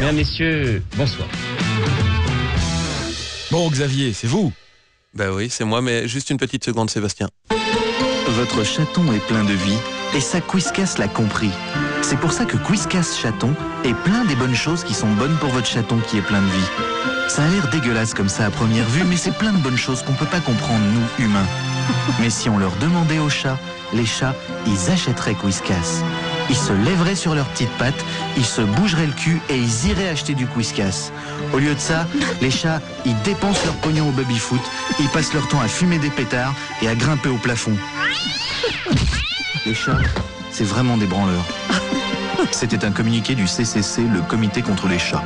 Mesdames, Messieurs, bonsoir. Bon, Xavier, c'est vous Bah oui, c'est moi, mais juste une petite seconde, Sébastien. Votre chaton est plein de vie et ça Quizcast l'a compris. C'est pour ça que Quizcast Chaton est plein des bonnes choses qui sont bonnes pour votre chaton qui est plein de vie. Ça a l'air dégueulasse comme ça à première vue, mais c'est plein de bonnes choses qu'on peut pas comprendre, nous, humains. Mais si on leur demandait aux chats, les chats, ils achèteraient Quizcast. Ils se lèveraient sur leurs petites pattes, ils se bougeraient le cul et ils iraient acheter du Quizcast. Au lieu de ça, les chats, ils dépensent leur pognon au baby-foot, ils passent leur temps à fumer des pétards et à grimper au plafond. Les chats, c'est vraiment des branleurs. C'était un communiqué du CCC, le Comité contre les chats.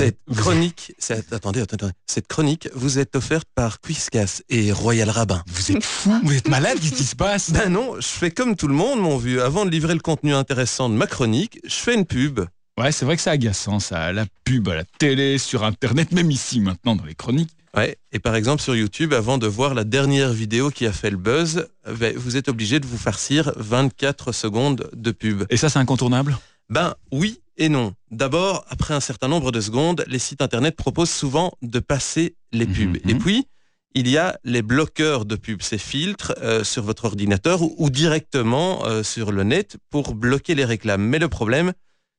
Cette chronique, cette- attendez, attendez, cette chronique vous est offerte par Quizcas et Royal Rabbin. Vous êtes fou Vous êtes malade Qu'est-ce qui se passe? Ben non, je fais comme tout le monde, mon vieux. Avant de livrer le contenu intéressant de ma chronique, je fais une pub. Ouais, c'est vrai que c'est agaçant, ça. La pub à la télé, sur Internet, même ici, maintenant, dans les chroniques. Ouais, et par exemple sur YouTube, avant de voir la dernière vidéo qui a fait le buzz, ben, vous êtes obligé de vous farcir 24 secondes de pub. Et ça, c'est incontournable? Ben oui et non. D'abord, après un certain nombre de secondes, les sites internet proposent souvent de passer les Mhm, pubs. mhm. Et puis, il y a les bloqueurs de pubs, ces filtres euh, sur votre ordinateur ou, ou directement euh, sur le net pour bloquer les réclames. Mais le problème,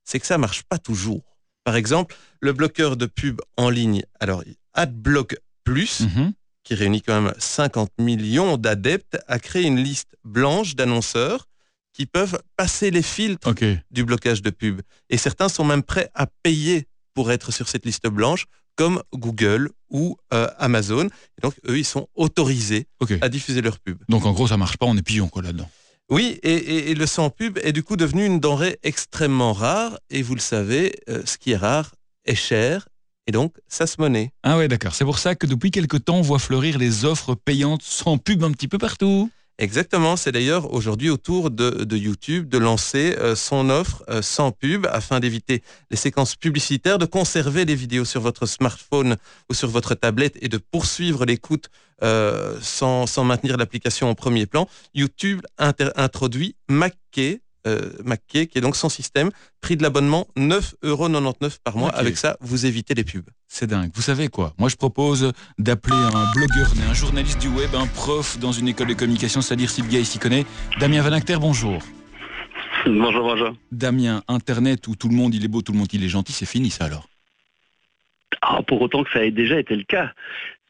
c'est que ça marche pas toujours. Par exemple, le bloqueur de pubs en ligne, alors AdBlock Plus, Mhm. qui réunit quand même 50 millions d'adeptes, a créé une liste blanche d'annonceurs qui peuvent passer les filtres du blocage de pub. Et certains sont même prêts à payer pour être sur cette liste blanche, comme Google ou euh, Amazon. Et donc, eux, ils sont autorisés à diffuser leurs pubs. Donc, en gros, ça marche pas, on est quoi, là-dedans. Oui, et, et- et le sans pub est du coup devenu une denrée extrêmement rare. Et vous le savez, euh, ce qui est rare est cher. Et donc, ça se monnaie. Ah ouais, d'accord. C'est pour ça que depuis quelque temps, on voit fleurir les offres payantes sans pub un petit peu partout. Exactement, c'est d'ailleurs aujourd'hui au tour de, de YouTube de lancer euh, son offre euh, sans pub afin d'éviter les séquences publicitaires, de conserver les vidéos sur votre smartphone ou sur votre tablette et de poursuivre l'écoute euh, sans, maintenir l'application en premier plan. YouTube introduit MacKay, euh, MacKay, qui est donc son système, prix de l'abonnement 9,99 euros par mois. Avec ça, vous évitez les pubs. C'est dingue. Vous savez quoi? Moi, je propose d'appeler un blogueur, un journaliste du web, un prof dans une école de communication, c'est-à-dire si le gars s'y connaît. Damien Van Acter, bonjour. Bonjour, bonjour. Damien, Internet où tout le monde il est beau, tout le monde il est gentil, c'est fini ça alors. Ah, pour autant que ça ait déjà été le cas,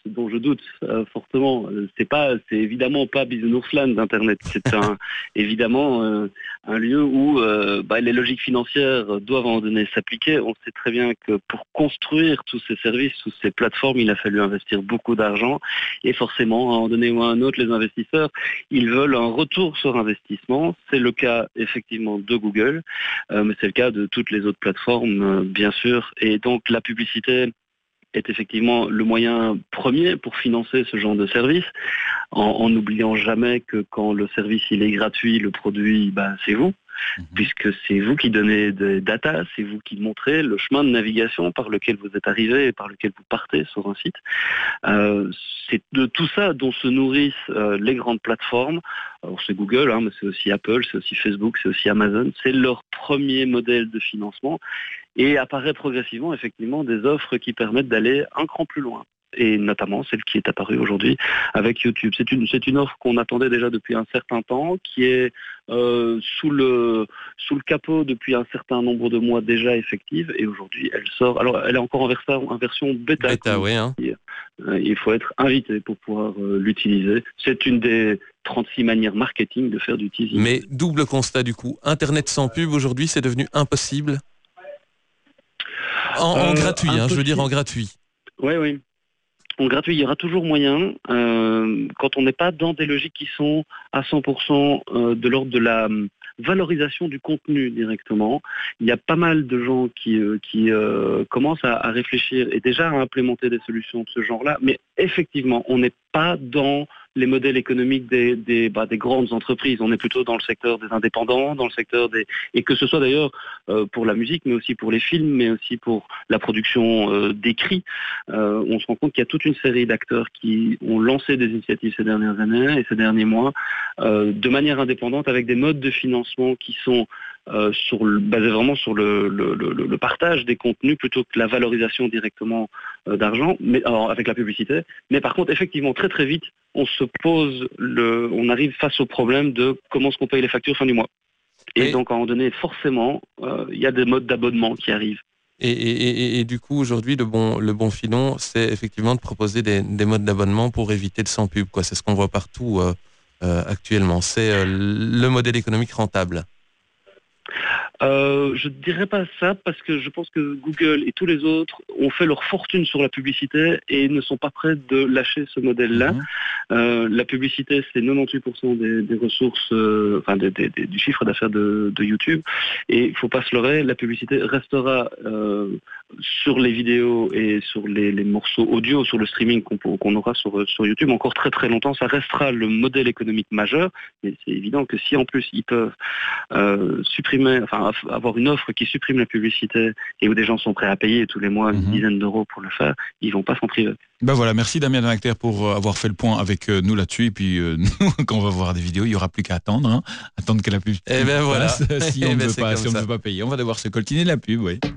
ce dont je doute euh, fortement. Euh, C'est pas, c'est évidemment pas Bisounours d'Internet. C'est un, évidemment euh, un lieu où euh, bah, les logiques financières doivent à un moment donné s'appliquer. On sait très bien que pour construire tous ces services, toutes ces plateformes, il a fallu investir beaucoup d'argent. Et forcément, à un moment donné ou à un autre, les investisseurs, ils veulent un retour sur investissement. C'est le cas effectivement de Google, euh, mais c'est le cas de toutes les autres plateformes, euh, bien sûr. Et donc la publicité est effectivement le moyen premier pour financer ce genre de service, en en n'oubliant jamais que quand le service il est gratuit, le produit, bah, c'est vous, Mhm. puisque c'est vous qui donnez des data, c'est vous qui montrez le chemin de navigation par lequel vous êtes arrivé et par lequel vous partez sur un site. Euh, c'est de tout ça dont se nourrissent euh, les grandes plateformes. Alors c'est Google, hein, mais c'est aussi Apple, c'est aussi Facebook, c'est aussi Amazon. C'est leur premier modèle de financement et apparaît progressivement effectivement des offres qui permettent d'aller un cran plus loin. Et notamment celle qui est apparue aujourd'hui avec YouTube. C'est une, offre qu'on attendait déjà depuis un certain temps, qui est euh, sous, le, sous le capot depuis un certain nombre de mois déjà effective. Et aujourd'hui, elle sort. Alors, elle est encore en version, en version bêta. Bêta, oui. Hein. euh, Il faut être invité pour pouvoir euh, l'utiliser. C'est une des 36 manières marketing de faire du teasing. Mais double constat du coup. Internet sans pub aujourd'hui, c'est devenu impossible. En, en gratuit, hein, je veux dire en gratuit. Oui, oui. En gratuit, il y aura toujours moyen, euh, quand on n'est pas dans des logiques qui sont à 100% euh, de l'ordre de la hum, valorisation du contenu directement. Il y a pas mal de gens qui, euh, euh, commencent à réfléchir et déjà à implémenter des solutions de ce genre-là, mais effectivement, on n'est pas dans les modèles économiques bah, des grandes entreprises. On est plutôt dans le secteur des indépendants, dans le secteur des... Et que ce soit d'ailleurs euh, pour la musique, mais aussi pour les films, mais aussi pour la production euh, d'écrits. Euh, on se rend compte qu'il y a toute une série d'acteurs qui ont lancé des initiatives ces dernières années et ces derniers mois de manière indépendante avec des modes de financement qui sont euh, sur le, basé vraiment sur le, le, le, partage des contenus plutôt que la valorisation directement euh, d'argent, mais alors, avec la publicité. Mais par contre, effectivement, très très vite, on se pose le, on arrive face au problème de comment est-ce qu'on paye les factures fin du mois. Et donc à un moment donné, forcément, euh, il y a des modes d'abonnement qui arrivent. Et, et, et, du coup, aujourd'hui, le bon, le bon filon, c'est effectivement de proposer des, des modes d'abonnement pour éviter de sans pub. C'est ce qu'on voit partout actuellement. C'est le modèle économique rentable. Euh, je ne dirais pas ça parce que je pense que Google et tous les autres ont fait leur fortune sur la publicité et ne sont pas prêts de lâcher ce modèle-là. Mhm. Euh, la publicité, c'est 98% des, ressources, euh, enfin du chiffre d'affaires de, YouTube. Et il ne faut pas se leurrer, la publicité restera sur les vidéos et sur les, morceaux audio, sur le streaming qu'on aura sur, sur YouTube encore très très longtemps. Ça restera le modèle économique majeur. Mais c'est évident que si en plus ils peuvent supprimer, enfin avoir une offre qui supprime la publicité et où des gens sont prêts à payer tous les mois une mhm. dizaine d'euros pour le faire, ils vont pas s'en priver. Ben voilà, merci Damien Acter pour euh, avoir fait le point avec euh, nous là-dessus. Et puis euh, nous, quand on va voir des vidéos, il y aura plus qu'à attendre, hein. attendre que la pub. Et eh ben voilà. si on ne veut pas, si on veut pas payer, on va devoir se coltiner la pub, oui.